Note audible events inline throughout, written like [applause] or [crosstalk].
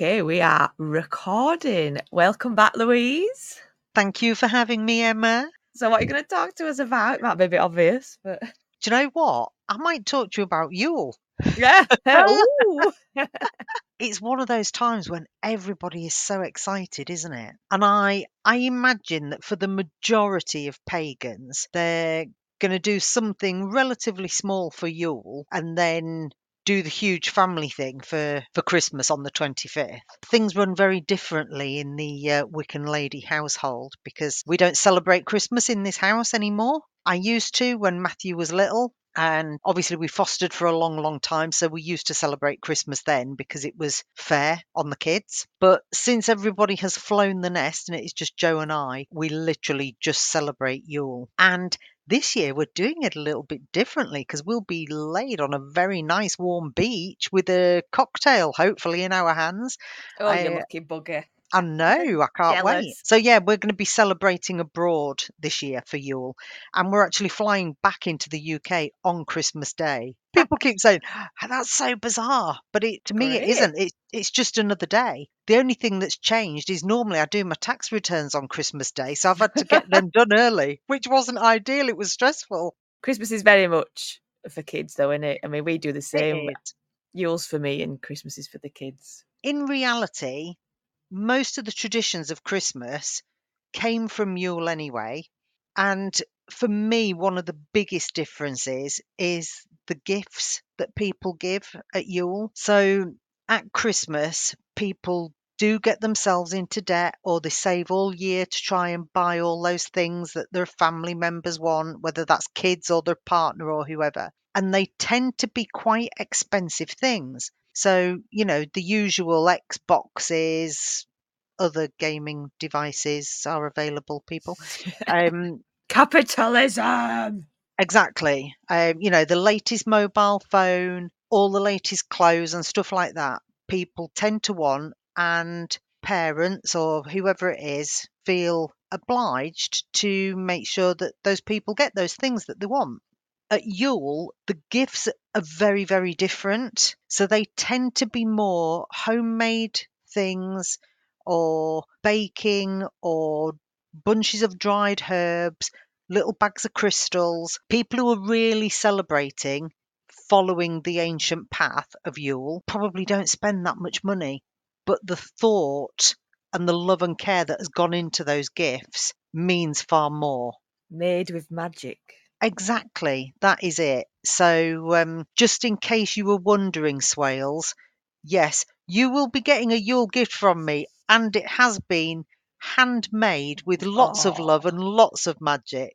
Okay, we are recording. Welcome back, Louise. Thank you for having me, Emma. So, what are you going to talk to us about? It might be a bit obvious, but Do you know what? I might talk to you about Yule. yeah. [laughs] [laughs] [laughs] It's one of those times when everybody is so excited, isn't it? And I I imagine that for the majority of pagans, they're going to do something relatively small for Yule and then do the huge family thing for for Christmas on the 25th. Things run very differently in the uh, Wiccan lady household because we don't celebrate Christmas in this house anymore. I used to when Matthew was little. And obviously, we fostered for a long, long time. So we used to celebrate Christmas then because it was fair on the kids. But since everybody has flown the nest and it's just Joe and I, we literally just celebrate Yule. And this year we're doing it a little bit differently because we'll be laid on a very nice warm beach with a cocktail, hopefully, in our hands. oh, you I- uh lucky bugger. I know, I can't wait. So yeah, we're going to be celebrating abroad this year for Yule, and we're actually flying back into the UK on Christmas Day. People keep saying "Ah, that's so bizarre, but it to me it Great. isn't. It, it's just another day. The only thing that's changed is normally I do my tax returns on Christmas Day, so I've had to get them done early, which wasn't ideal. It was stressful. Christmas is very much for kids, though, isn't it? I mean, we do the same. Yule's for me, and Christmas is for the kids. in reality, most of the traditions of Christmas came from Yule anyway. And for me, one of the biggest differences is the gifts that people give at Yule. So at Christmas, people do get themselves into debt or they save all year to try and buy all those things that their family members want, whether that's kids or their partner or whoever. And they tend to be quite expensive things. So, you know, the usual Xboxes, other gaming devices are available, people. [laughs] Um, Capitalism. exactly. Um, you know, the latest mobile phone, all the latest clothes and stuff like that, people tend to want, and parents or whoever it is feel obliged to make sure that those people get those things that they want. At Yule, the gifts are very, very different. So they tend to be more homemade things or baking or bunches of dried herbs, little bags of crystals. People who are really celebrating following the ancient path of Yule probably don't spend that much money. But the thought and the love and care that has gone into those gifts means far more. Made with magic. Exactly, that is it. So, um, just in case you were wondering, Swailes, yes, you will be getting a Yule gift from me, and it has been handmade with lots of love and lots of magic.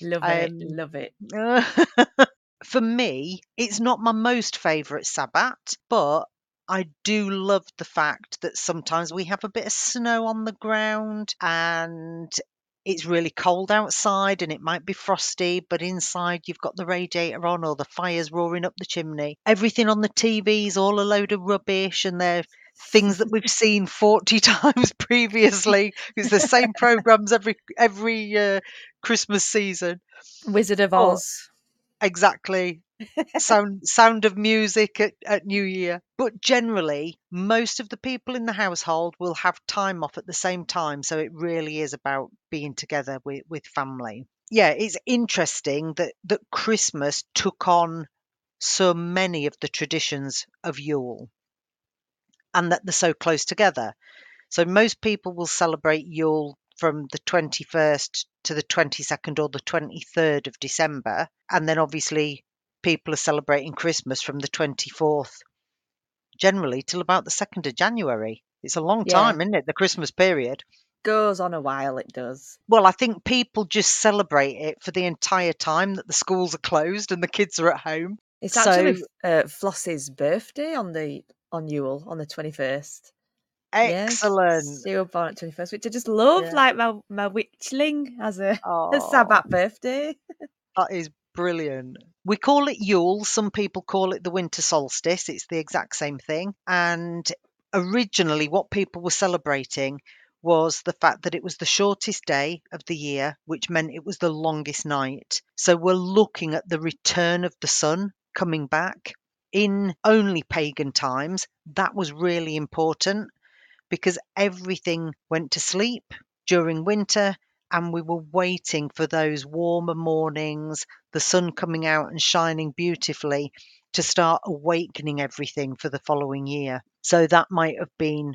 Love it. Um, Love it. [laughs] For me, it's not my most favourite Sabbat, but I do love the fact that sometimes we have a bit of snow on the ground and it's really cold outside and it might be frosty, but inside you've got the radiator on or the fire's roaring up the chimney. Everything on the TV's all a load of rubbish and they're things that we've [laughs] seen 40 [laughs] times previously. It's the same [laughs] programs every every uh, Christmas season. Wizard of Oh. Oz. Exactly. Sound sound of music at, at New Year. But generally, most of the people in the household will have time off at the same time. So it really is about being together with, with family. Yeah, it's interesting that, that Christmas took on so many of the traditions of Yule and that they're so close together. So most people will celebrate Yule from the 21st to the 22nd or the 23rd of December. And then obviously people are celebrating Christmas from the 24th generally till about the 2nd of January. It's a long Yeah. time, isn't it? The Christmas period. Goes on a while, it does. Well, I think people just celebrate it for the entire time that the schools are closed and the kids are at home. It's actually So- uh, Floss's birthday on the on Yule on the twenty first. Yes, Excellent. she was born at twenty first, which I just love. Yeah. Like my my witchling has a, [laughs] a Sabbath birthday. [laughs] that is brilliant. We call it Yule. Some people call it the winter solstice. It's the exact same thing. And originally, what people were celebrating was the fact that it was the shortest day of the year, which meant it was the longest night. So we're looking at the return of the sun coming back. In only pagan times, that was really important. because everything went to sleep during winter and we were waiting for those warmer mornings, the sun coming out and shining beautifully to start awakening everything for the following year. So that might have been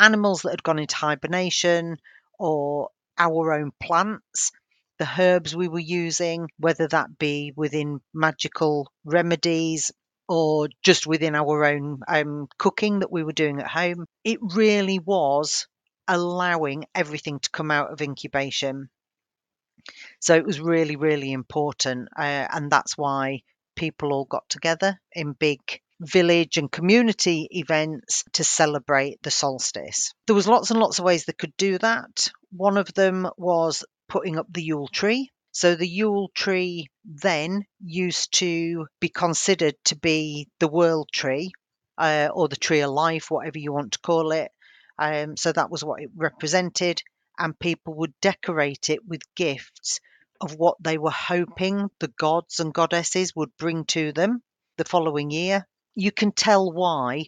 animals that had gone into hibernation or our own plants, the herbs we were using, whether that be within magical remedies or just within our own um, cooking that we were doing at home. It really was allowing everything to come out of incubation. So it was really, really important. Uh, and that's why people all got together in big village and community events to celebrate the solstice. There was lots and lots of ways they could do that. One of them was putting up the Yule tree. So the Yule tree then used to be considered to be the world tree uh, or the tree of life, whatever you want to call it. Um, so that was what it represented, and people would decorate it with gifts of what they were hoping the gods and goddesses would bring to them the following year. You can tell why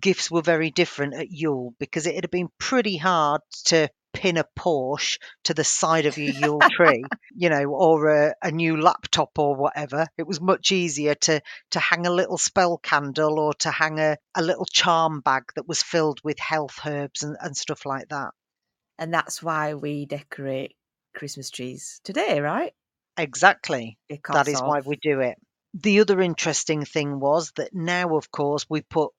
gifts were very different at Yule because it had been pretty hard to pin a Porsche to the side of your Yule tree, [laughs] you know, or a, a, new laptop or whatever. It was much easier to to hang a little spell candle or to hang a, a little charm bag that was filled with health herbs and, and stuff like that. And that's why we decorate Christmas trees today, right? Exactly. Because that is of... why we do it. The other interesting thing was that now, of course, we put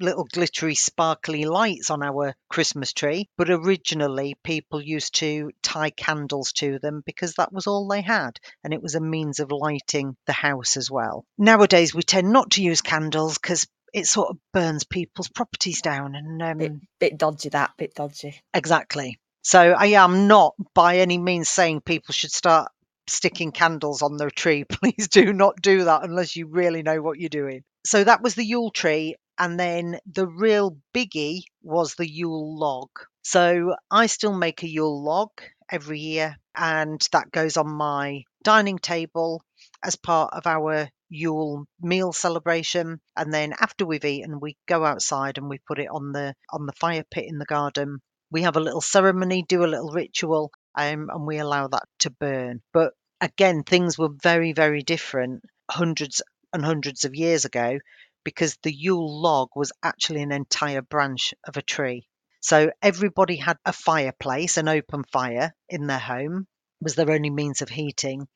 little glittery, sparkly lights on our Christmas tree, but originally people used to tie candles to them because that was all they had, and it was a means of lighting the house as well. Nowadays, we tend not to use candles because it sort of burns people's properties down and um, bit, bit dodgy that bit dodgy. Exactly. So i am not by any means saying people should start sticking candles on their tree. [laughs] Please do not do that unless you really know what you're doing. So that was the yule tree and then the real biggie was the Yule log. So I still make a Yule log every year, and that goes on my dining table as part of our Yule meal celebration. And then after we've eaten, we go outside and we put it on the on the fire pit in the garden. We have a little ceremony, do a little ritual, um, and we allow that to burn. But again, things were very, very different hundreds and hundreds of years ago because the Yule log was actually an entire branch of a tree. So everybody had a fireplace, an open fire in their home, was their only means of heating.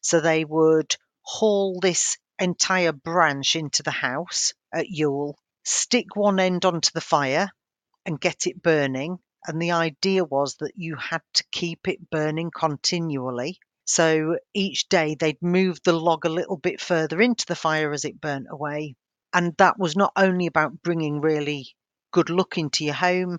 So they would haul this entire branch into the house at Yule, stick one end onto the fire and get it burning. And the idea was that you had to keep it burning continually. So each day they'd move the log a little bit further into the fire as it burnt away and that was not only about bringing really good luck into your home,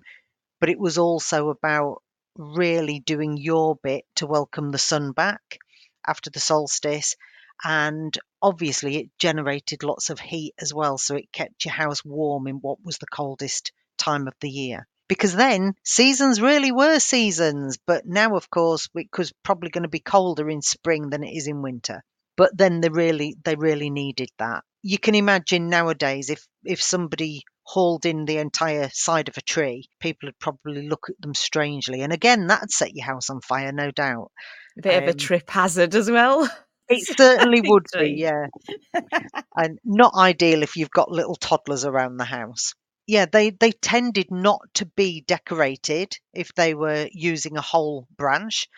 but it was also about really doing your bit to welcome the sun back after the solstice. And obviously, it generated lots of heat as well. So it kept your house warm in what was the coldest time of the year. Because then seasons really were seasons. But now, of course, it was probably going to be colder in spring than it is in winter. But then they really, they really needed that you can imagine nowadays if if somebody hauled in the entire side of a tree, people would probably look at them strangely. And again, that'd set your house on fire, no doubt. A bit um, of a um, trip hazard as well. [laughs] It certainly would be, yeah. [laughs] and not ideal if you've got little toddlers around the house. Yeah, they, they tended not to be decorated if they were using a whole branch.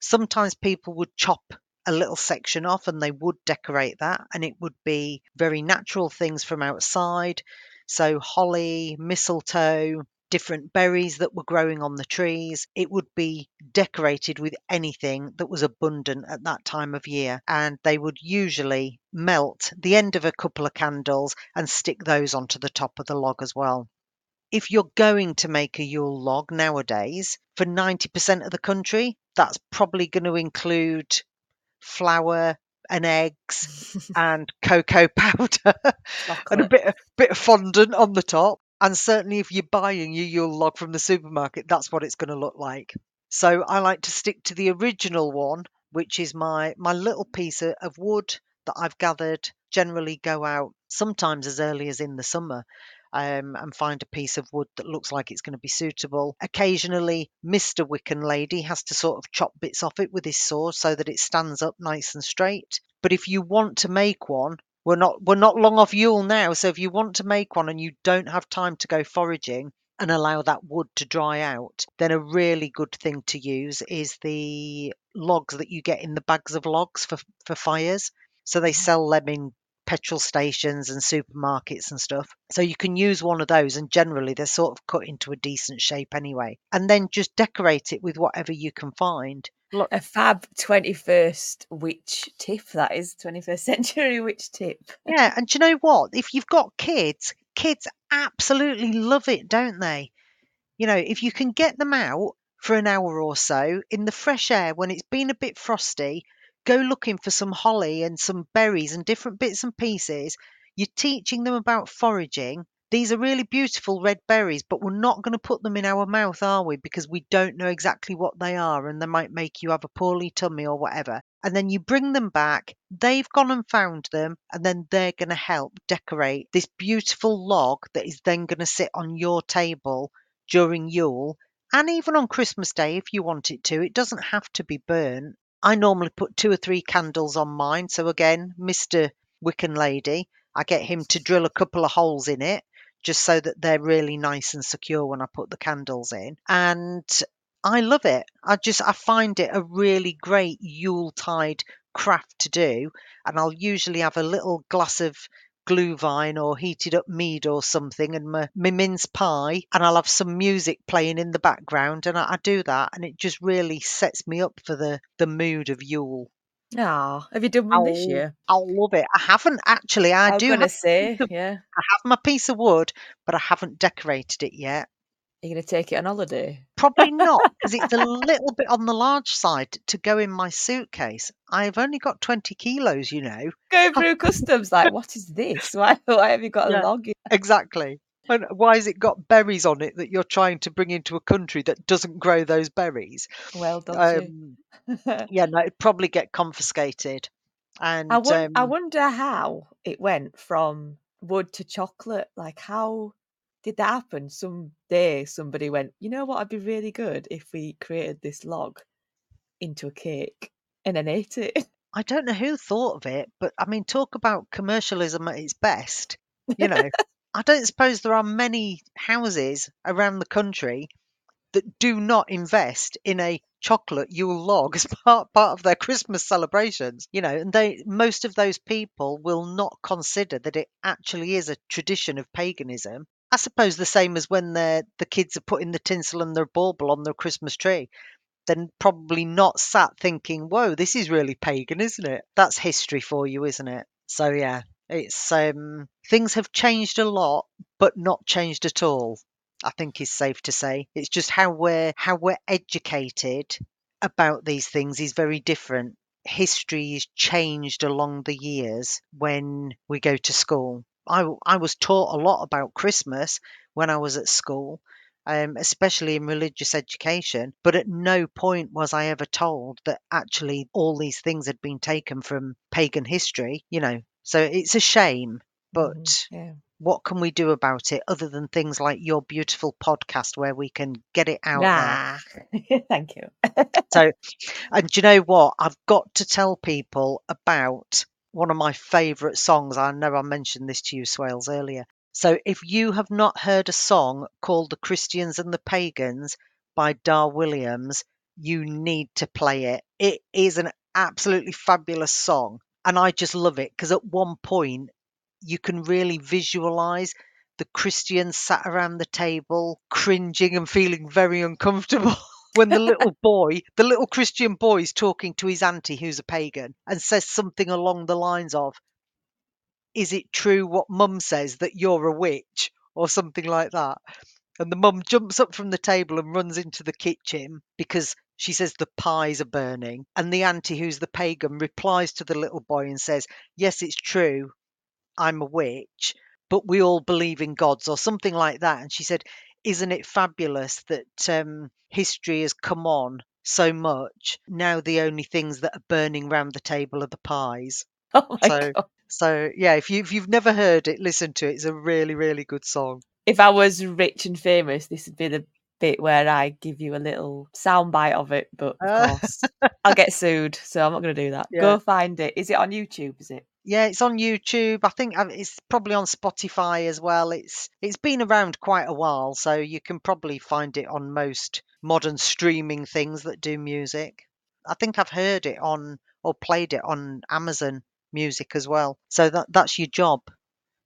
Sometimes people would chop a little section off and they would decorate that and it would be very natural things from outside. So holly mistletoe different berries that were growing on the trees. It would be decorated with anything that was abundant at that time of year and they would usually melt the end of a couple of candles and stick those onto the top of the log as well. If you're going to make a Yule log nowadays, for 90% of the country, that's probably going to include flour and eggs [laughs] and cocoa [laughs] powder and a bit of, bit of fondant on the top. And certainly, if you're buying your Yule log from the supermarket, that's what it's going to look like. So I like to stick to the original one, which is my my little piece of wood that I've gathered. Generally, go out sometimes as early as in the summer, um, and find a piece of wood that looks like it's going to be suitable. Occasionally, Mr. Wiccan Lady has to sort of chop bits off it with his saw so that it stands up nice and straight. But if you want to make one, we're not we're not long off Yule now, so if you want to make one and you don't have time to go foraging and allow that wood to dry out, then a really good thing to use is the logs that you get in the bags of logs for for fires. So they sell them in petrol stations and supermarkets and stuff. So you can use one of those, and generally they're sort of cut into a decent shape anyway. And then just decorate it with whatever you can find. Look, A fab 21st witch tip, that is 21st [laughs] century witch tip. yeah, and do you know what? If you've got kids, kids absolutely love it, don't they? You know, if you can get them out for an hour or so in the fresh air when it's been a bit frosty, go looking for some holly and some berries and different bits and pieces. You're teaching them about foraging. These are really beautiful red berries, but we're not going to put them in our mouth, are we? Because we don't know exactly what they are and they might make you have a poorly tummy or whatever. And then you bring them back, they've gone and found them, and then they're going to help decorate this beautiful log that is then going to sit on your table during Yule and even on Christmas Day if you want it to. It doesn't have to be burnt. I normally put two or three candles on mine. So again, Mr. Wiccan Lady, I get him to drill a couple of holes in it just so that they're really nice and secure when I put the candles in. And I love it. I just I find it a really great Yuletide craft to do. And I'll usually have a little glass of glühwein or heated up mead or something and my, my mince pie and I'll have some music playing in the background and I, I do that and it just really sets me up for the the mood of Yule. Ah, have you done one this I'll, year? I'll love it. I haven't actually. I, do I do have to say, of- yeah. I have my piece of wood, but I haven't decorated it yet. You're going to take it on holiday? Probably not, [laughs] because it's a little bit on the large side to go in my suitcase. I've only got 20 kilos, you know. Going through customs, like, what is this? [laughs] Why, why have you got a Yeah. log? in- Exactly. And why has it got berries on it that you're trying to bring into a country that doesn't grow those berries? Well done, Um, [laughs] yeah, no, it'd probably get confiscated. And I, won- I um, wonder how it went from wood to chocolate. Like, how did that happen? Some day somebody went, you know what, I'd be really good if we created this log into a cake and then ate it. [laughs] I don't know who thought of it, but I mean, talk about commercialism at its best. You know, [laughs] I don't suppose there are many houses around the country that do not invest in a chocolate Yule log as [laughs] part, part of their Christmas celebrations. You know, and they most of those people will not consider that it actually is a tradition of paganism. I suppose the same as when they're, the kids are putting the tinsel and their bauble on their Christmas tree then probably not sat thinking, whoa, this is really pagan, isn't it? That's history for you, isn't it? So yeah, it's um things have changed a lot, but not changed at all. I think is safe to say. It's just how we're how we're educated about these things is very different. History is changed along the years when we go to school. I, I was taught a lot about Christmas when I was at school, um, especially in religious education. But at no point was I ever told that actually all these things had been taken from pagan history, you know. So it's a shame, but Mhm, yeah. what can we do about it other than things like your beautiful podcast where we can get it out there? Ah, [laughs] thank you. So, [laughs] and do you know what? I've got to tell people about one of my favourite songs. I know I mentioned this to you, Swailes, earlier. So, if you have not heard a song called The Christians and the Pagans by Dar Williams, you need to play it. It is an absolutely fabulous song. And I just love it because at one point you can really visualize the Christians sat around the table, cringing and feeling very uncomfortable. [laughs] when the [laughs] little boy, the little Christian boy, is talking to his auntie who's a pagan and says something along the lines of, Is it true what mum says that you're a witch? or something like that. And the mum jumps up from the table and runs into the kitchen because she says the pies are burning. And the auntie, who's the pagan, replies to the little boy and says, Yes, it's true. I'm a witch, but we all believe in gods, or something like that. And she said, Isn't it fabulous that um, history has come on so much? Now the only things that are burning round the table are the pies. [laughs] Oh my So god. So yeah, if you if you've never heard it, listen to it. It's a really really good song. If I was rich and famous, this would be the bit where I give you a little soundbite of it. But of Uh, course, I'll get sued, so I'm not going to do that. [laughs] Yeah. Go find it. Is it on YouTube? Is it? Yeah, it's on YouTube. I think uh, it's probably on Spotify as well. It's it's been around quite a while, so you can probably find it on most modern streaming things that do music. I think I've heard it on or played it on Amazon Music as well. So that that's your job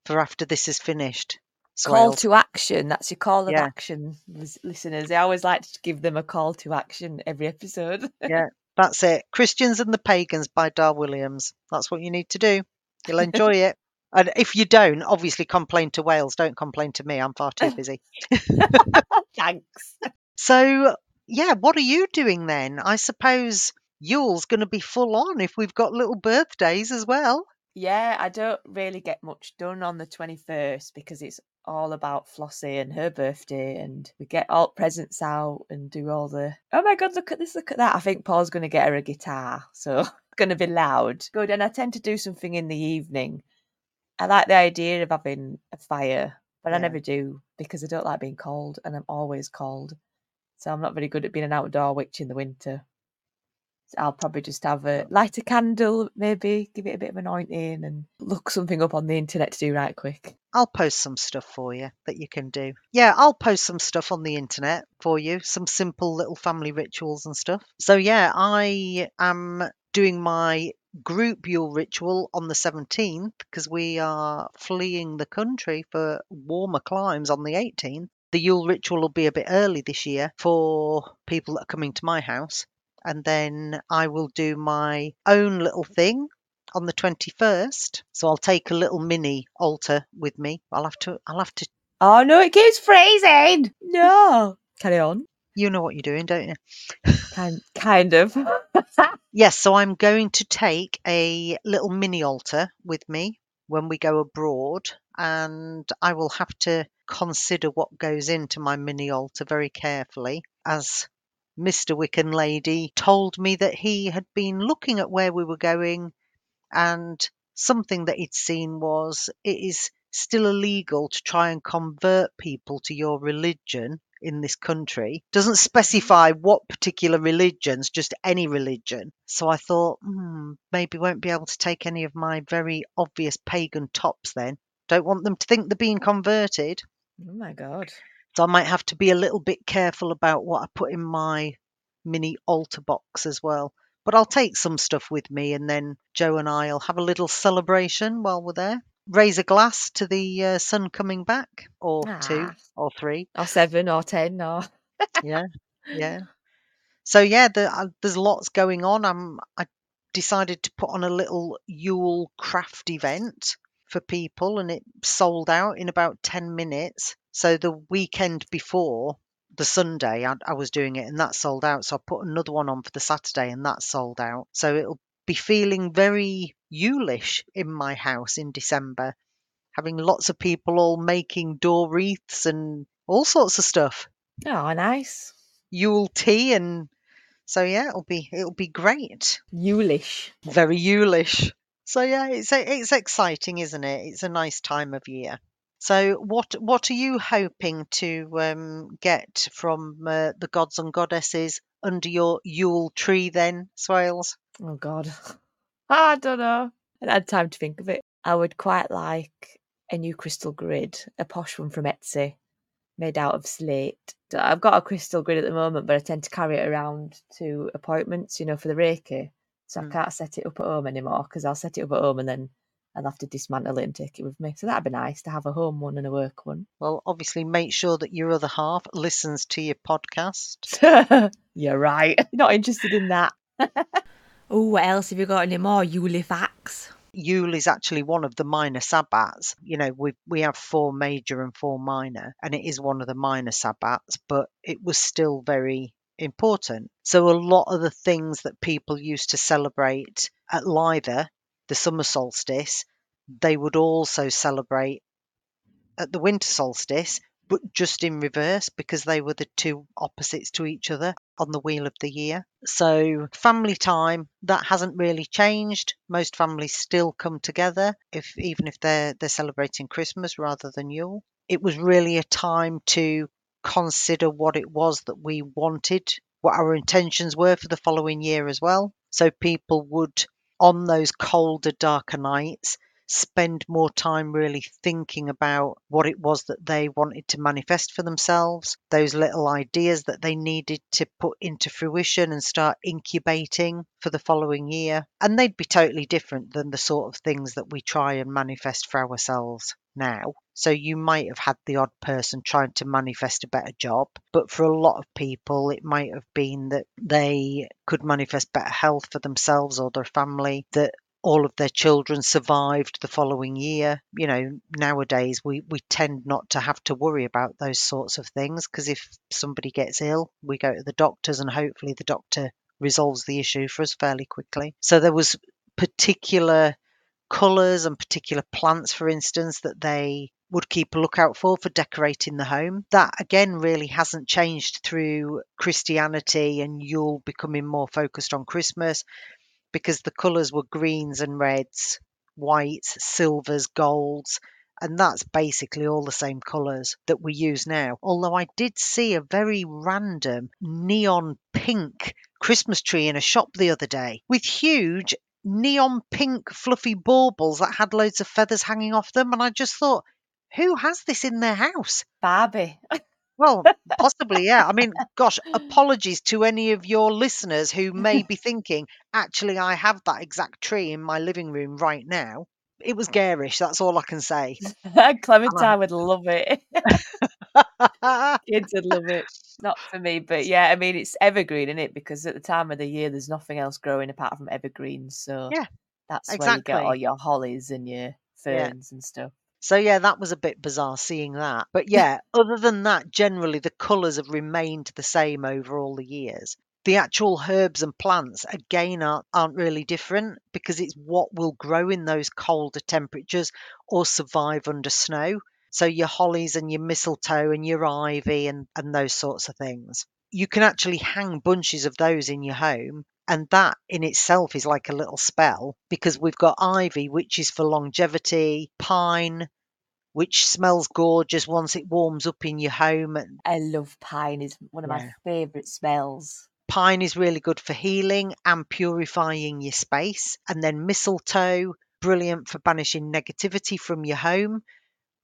for after this is finished. Call to action. That's your call of Yeah. action, listeners. I always like to give them a call to action every episode. Yeah, [laughs] that's it. Christians and the Pagans by Dar Williams. That's what you need to do. You'll enjoy it. And if you don't, obviously complain to Wales. Don't complain to me. I'm far too busy. [laughs] Thanks. So, yeah, what are you doing then? I suppose Yule's going to be full on if we've got little birthdays as well. Yeah, I don't really get much done on the 21st because it's all about Flossie and her birthday, and we get all presents out and do all the oh my god, look at this, look at that. I think Paul's going to get her a guitar, so it's going to be loud. Good, and I tend to do something in the evening. I like the idea of having a fire, but I never do because I don't like being cold, and I'm always cold. So I'm not very good at being an outdoor witch in the winter. I'll probably just have a light a candle, maybe give it a bit of anointing, and look something up on the internet to do right quick. I'll post some stuff for you that you can do. Yeah, I'll post some stuff on the internet for you, some simple little family rituals and stuff. So, yeah, I am doing my group Yule ritual on the 17th because we are fleeing the country for warmer climes on the 18th. The Yule ritual will be a bit early this year for people that are coming to my house. And then I will do my own little thing on the 21st. So I'll take a little mini altar with me. I'll have to, I'll have to, Oh no, it keeps freezing. No, [laughs] carry on. you know what you're doing, don't you? Kind, kind of. [laughs] Yes, so I'm going to take a little mini altar with me when we go abroad, and I will have to consider what goes into my mini altar very carefully. As Mr. Wiccan Lady told me that he had been looking at where we were going, and something that he'd seen was it is still illegal to try and convert people to your religion in this country. Doesn't specify what particular religions, just any religion. So I thought, hmm, maybe won't be able to take any of my very obvious pagan tops then. Don't want them to think they're being converted. oh my god. So I might have to be a little bit careful about what I put in my mini altar box as well. But I'll take some stuff with me and then Joe and I'll have a little celebration while we're there. Raise a glass to the uh, sun coming back, or two, Ah. or three. Or seven, or ten, or [laughs] Yeah, yeah. So yeah, the, uh, there's lots going on. I'm I decided to put on a little Yule craft event for people, and it sold out in about ten minutes. So the weekend before the Sunday, I, I was doing it, and that sold out. So I put another one on for the Saturday, and that sold out. So it'll be feeling very Yulish in my house in December, having lots of people all making door wreaths and all sorts of stuff. oh, nice. Yule tea and so yeah, it'll be it'll be great. Yulish. Very Yulish. So yeah, it's it's exciting, isn't it? It's a nice time of year. So what what are you hoping to um, get from uh, the gods and goddesses under your Yule tree then, Swailes? Oh god. [laughs] I don't know. I had time to think of it. I would quite like a new crystal grid, a posh one from Etsy, made out of slate. I've got a crystal grid at the moment, but I tend to carry it around to appointments, you know, for the Reiki. So Mm. I can't set it up at home anymore because I'll set it up at home and then I'll have to dismantle it and take it with me. So that'd be nice to have a home one and a work one. Well, obviously make sure that your other half listens to your podcast. [laughs] You're right. Not interested in that. [laughs] oh, what else have you got any more Yule facts? Yule is actually one of the minor sabbats. You know, we we have four major and four minor, and it is one of the minor sabbats, but it was still very important. So a lot of the things that people used to celebrate at Litha, the summer solstice, they would also celebrate at the winter solstice, but just in reverse because they were the two opposites to each other. on the wheel of the year. So, family time that hasn't really changed. Most families still come together, if even if they're they're celebrating Christmas rather than Yule. It was really a time to consider what it was that we wanted, what our intentions were for the following year as well. So people would, on those colder, darker nights, spend more time really thinking about what it was that they wanted to manifest for themselves, those little ideas that they needed to put into fruition and start incubating for the following year. And they'd be totally different than the sort of things that we try and manifest for ourselves now. So you might have had the odd person trying to manifest a better job, but for a lot of people, it might have been that they could manifest better health for themselves or their family, that all of their children survived the following year. You know, nowadays we, we tend not to have to worry about those sorts of things because if somebody gets ill, we go to the doctors and hopefully the doctor resolves the issue for us fairly quickly. So there was particular colours and particular plants, for instance, that they would keep a lookout for for decorating the home. That again really hasn't changed through Christianity and Yule becoming more focused on Christmas because the colours were greens and reds, whites, silvers, golds, and that's basically all the same colours that we use now. Although I did see a very random neon pink Christmas tree in a shop the other day with huge neon pink fluffy baubles that had loads of feathers hanging off them. And I just thought, who has this in their house? Barbie. [laughs] Well, [laughs] possibly, yeah. I mean, gosh, apologies to any of your listeners who may be [laughs] thinking, actually, I have that exact tree in my living room right now. It was mm. garish, that's all I can say. [laughs] Clementine would love it. Kids would love it. Not for me, but yeah, I mean, it's evergreen, isn't it? Because at the time of the year, there's nothing else growing apart from evergreens. So Yeah, that's where you get all your hollies and your Yeah. ferns and stuff. So yeah, that was a bit bizarre seeing that. But yeah, other than that, generally the colours have remained the same over all the years. The actual herbs and plants again aren't, aren't really different because it's what will grow in those colder temperatures or survive under snow. So your hollies and your mistletoe and your ivy and, and those sorts of things. You can actually hang bunches of those in your home and that in itself is like a little spell because we've got ivy, which is for longevity, pine, which smells gorgeous once it warms up in your home. And I love pine; is one of Yeah. my favourite smells. pine is really good for healing and purifying your space. And then mistletoe, brilliant for banishing negativity from your home.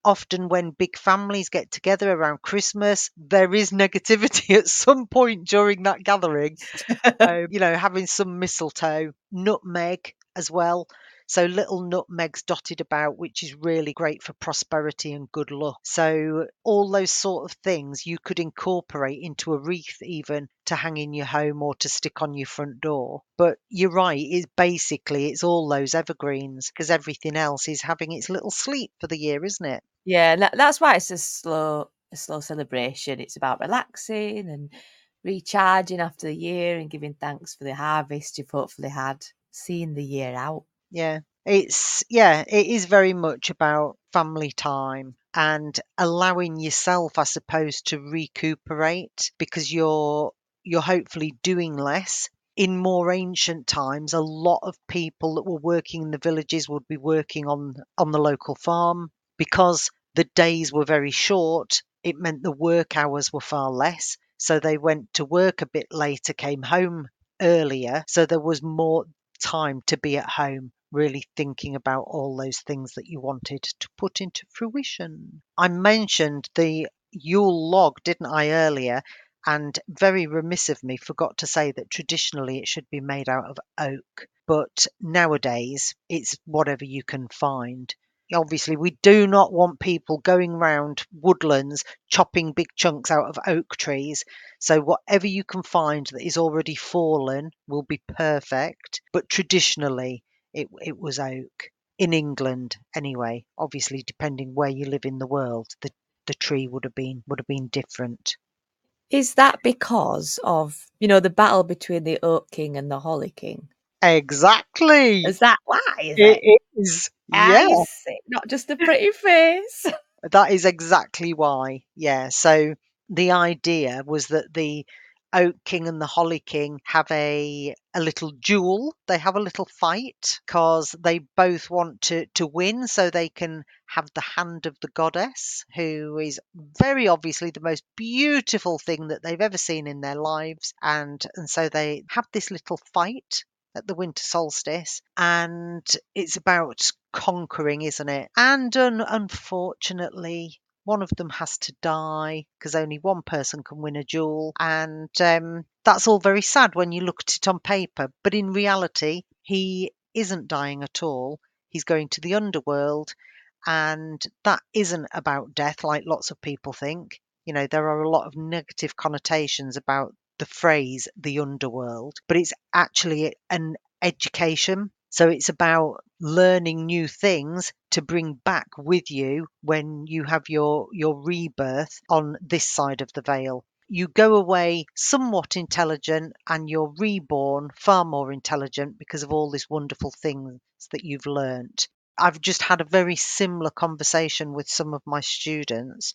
Often, when big families get together around Christmas, there is negativity [laughs] at some point during that gathering. [laughs] um, you know, having some mistletoe, nutmeg as well. So little nutmegs dotted about, which is really great for prosperity and good luck. So all those sort of things you could incorporate into a wreath even to hang in your home or to stick on your front door. But you're right, it's basically it's all those evergreens because everything else is having its little sleep for the year, isn't it? Yeah, that, that's why it's a slow, a slow celebration. It's about relaxing and recharging after the year and giving thanks for the harvest you've hopefully had, seeing the year out. Yeah. It's yeah, it is very much about family time and allowing yourself, I suppose, to recuperate because you're you're hopefully doing less. In more ancient times, a lot of people that were working in the villages would be working on on the local farm because the days were very short. It meant the work hours were far less, so they went to work a bit later, came home earlier, so there was more time to be at home really thinking about all those things that you wanted to put into fruition. I mentioned the Yule log, didn't I, earlier? And very remiss of me, forgot to say that traditionally it should be made out of oak, but nowadays it's whatever you can find. Obviously, we do not want people going round woodlands chopping big chunks out of oak trees. So, whatever you can find that is already fallen will be perfect. But traditionally, it, it was oak in England anyway. Obviously, depending where you live in the world, the, the tree would have been would have been different. Is that because of you know the battle between the Oak King and the Holly King? Exactly. Is that why? Is it? It is. Yeah. Not just a pretty face. That is exactly why. Yeah. So the idea was that the Oak King and the Holly King have a a little duel. They have a little fight because they both want to to win so they can have the hand of the goddess, who is very obviously the most beautiful thing that they've ever seen in their lives. And and so they have this little fight at the winter solstice and it's about conquering isn't it and un- unfortunately one of them has to die because only one person can win a duel. And um, that's all very sad when you look at it on paper. But in reality, he isn't dying at all. He's going to the underworld. And that isn't about death, like lots of people think. You know, there are a lot of negative connotations about the phrase the underworld, but it's actually an education. So it's about learning new things to bring back with you when you have your your rebirth on this side of the veil. You go away somewhat intelligent and you're reborn far more intelligent because of all these wonderful things that you've learnt. I've just had a very similar conversation with some of my students.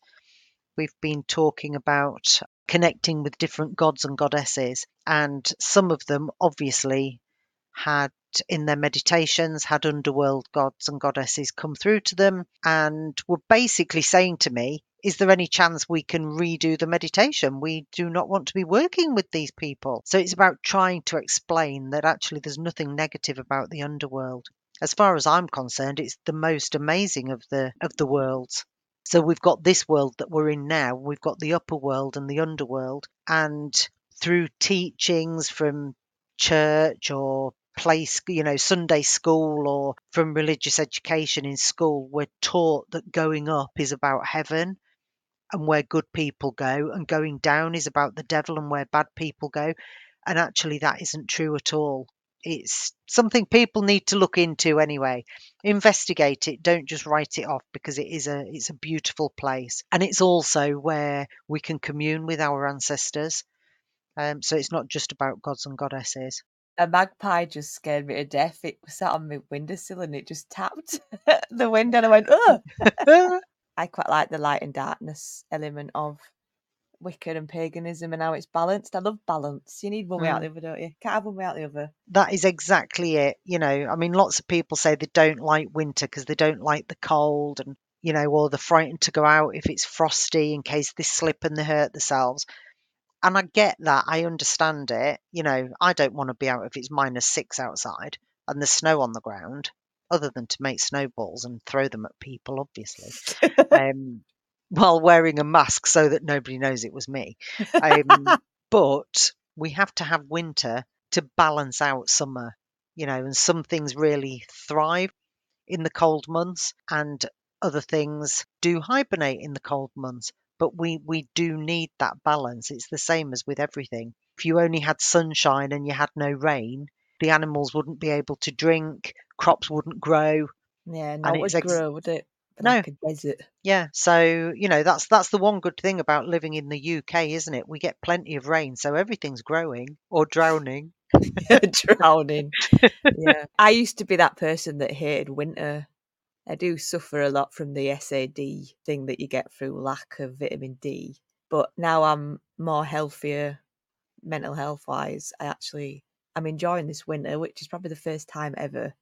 We've been talking about connecting with different gods and goddesses and some of them obviously had in their meditations had underworld gods and goddesses come through to them and were basically saying to me is there any chance we can redo the meditation? We do not want to be working with these people. So it's about trying to explain that actually there's nothing negative about the underworld. As far as I'm concerned, it's the most amazing of the of the worlds. So we've got this world that we're in now, we've got the upper world and the underworld, and through teachings from church or place, you know, Sunday school or from religious education in school, we're taught that going up is about heaven and where good people go, and going down is about the devil and where bad people go. And actually, that isn't true at all. It's something people need to look into anyway. Investigate it. Don't just write it off because it is a it's a beautiful place, and it's also where we can commune with our ancestors. Um, so it's not just about gods and goddesses a magpie just scared me to death. It sat on my windowsill and it just tapped [laughs] the window and I went, oh! [laughs] I quite like the light and darkness element of Wicca and paganism and how it's balanced. I love balance. You need one way out Mm. the other, don't you? Can't have one way out the other. That is exactly it. You know, I mean, lots of people say they don't like winter because they don't like the cold and, you know, or they're frightened to go out if it's frosty in case they slip and they hurt themselves. And I get that. I understand it. You know, I don't want to be out if it's minus six outside and there's snow on the ground, other than to make snowballs and throw them at people, obviously, [laughs] um, while wearing a mask so that nobody knows it was me. Um, [laughs] but we have to have winter to balance out summer, you know, and some things really thrive in the cold months and other things do hibernate in the cold months. But we, we do need that balance. It's the same as with everything. If you only had sunshine and you had no rain, the animals wouldn't be able to drink, crops wouldn't grow. yeah, no, it it's would ex- grow, would it? But No. like a desert. Yeah, so you know that's that's the one good thing about living in the UK, isn't it? We get plenty of rain, so everything's growing or drowning. [laughs] Drowning. [laughs] yeah. I used to be that person that hated winter. I do suffer a lot from the SAD thing that you get through lack of vitamin D. But now I'm more healthier mental health wise. I actually I'm enjoying this winter, which is probably the first time ever,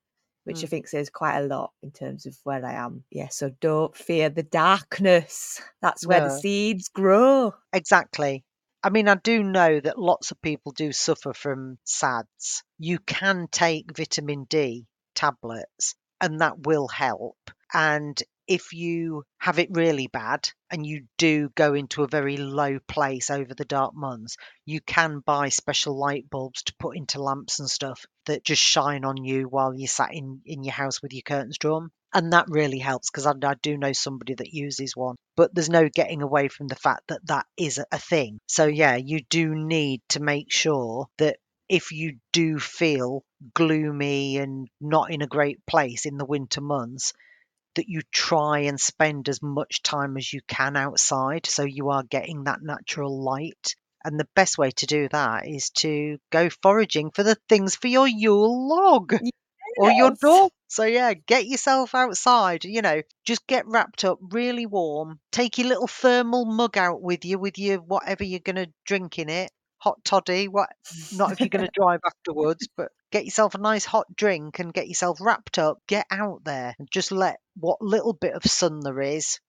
which I Mm. think says quite a lot in terms of where I am. Yeah, so don't fear the darkness. That's where the seeds grow. Exactly. I mean, I do know that lots of people do suffer from SADS. You can take vitamin D tablets, and that will help. And if you have it really bad and you do go into a very low place over the dark months, you can buy special light bulbs to put into lamps and stuff that just shine on you while you're sat in, in your house with your curtains drawn. And that really helps because I, I do know somebody that uses one. But there's no getting away from the fact that that is a- a thing. So, yeah, you do need to make sure that if you do feel gloomy and not in a great place in the winter months, that you try and spend as much time as you can outside so you are getting that natural light. And the best way to do that is to go foraging for the things for your Yule log or your door. So yeah, get yourself outside, you know, just get wrapped up really warm. Take your little thermal mug out with you with your whatever you're going to drink in it hot toddy. What? Not if you're going [laughs] to drive afterwards, but get yourself a nice hot drink and get yourself wrapped up. Get out there and just let what little bit of sun there is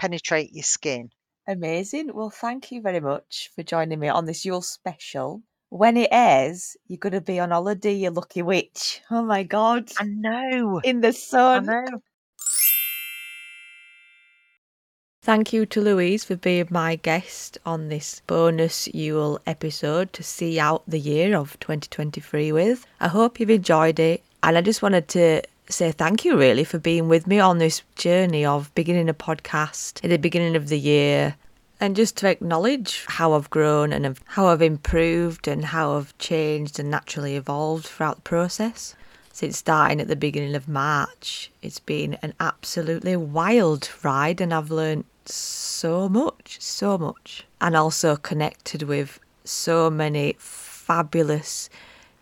penetrate your skin. Amazing. Well, thank you very much for joining me on this Yule special. When it airs, you're going to be on holiday, you lucky witch. Oh my God. I know. In the I sun. Thank you to Louise for being my guest on this bonus Yule episode to see out the year of 2023 with. I hope you've enjoyed it, and I just wanted to say thank you really for being with me on this journey of beginning a podcast at the beginning of the year and just to acknowledge how I've grown and how I've improved and how I've changed and naturally evolved throughout the process since starting at the beginning of March. It's been an absolutely wild ride and I've learned so much, so much. And also connected with so many fabulous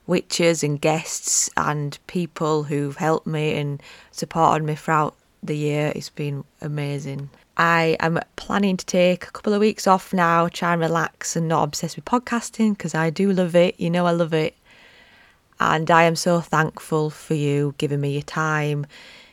witches and guests and people who've helped me and supported me throughout the year. It's been amazing. I am planning to take a couple of weeks off now, try and relax and not obsess with podcasting because I do love it. You know, I love it. And I am so thankful for you giving me your time,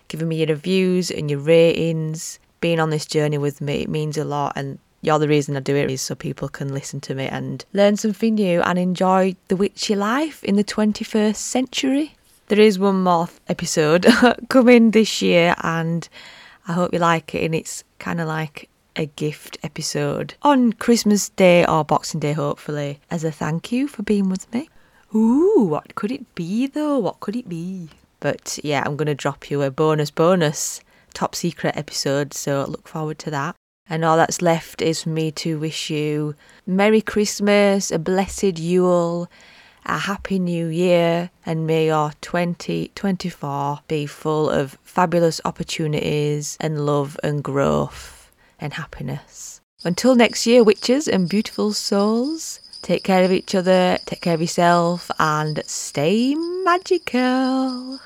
giving me your reviews and your ratings, being on this journey with me. It means a lot. And you're the reason I do it is so people can listen to me and learn something new and enjoy the witchy life in the 21st century. There is one more episode [laughs] coming this year, and I hope you like it. And it's kind of like a gift episode on Christmas Day or Boxing Day, hopefully, as a thank you for being with me. Ooh, what could it be though? What could it be? But yeah, I'm going to drop you a bonus, bonus top secret episode, so look forward to that. And all that's left is for me to wish you Merry Christmas, a blessed Yule, a Happy New Year, and may your 2024 be full of fabulous opportunities and love and growth and happiness. Until next year, witches and beautiful souls, take care of each other, take care of yourself, and stay magical.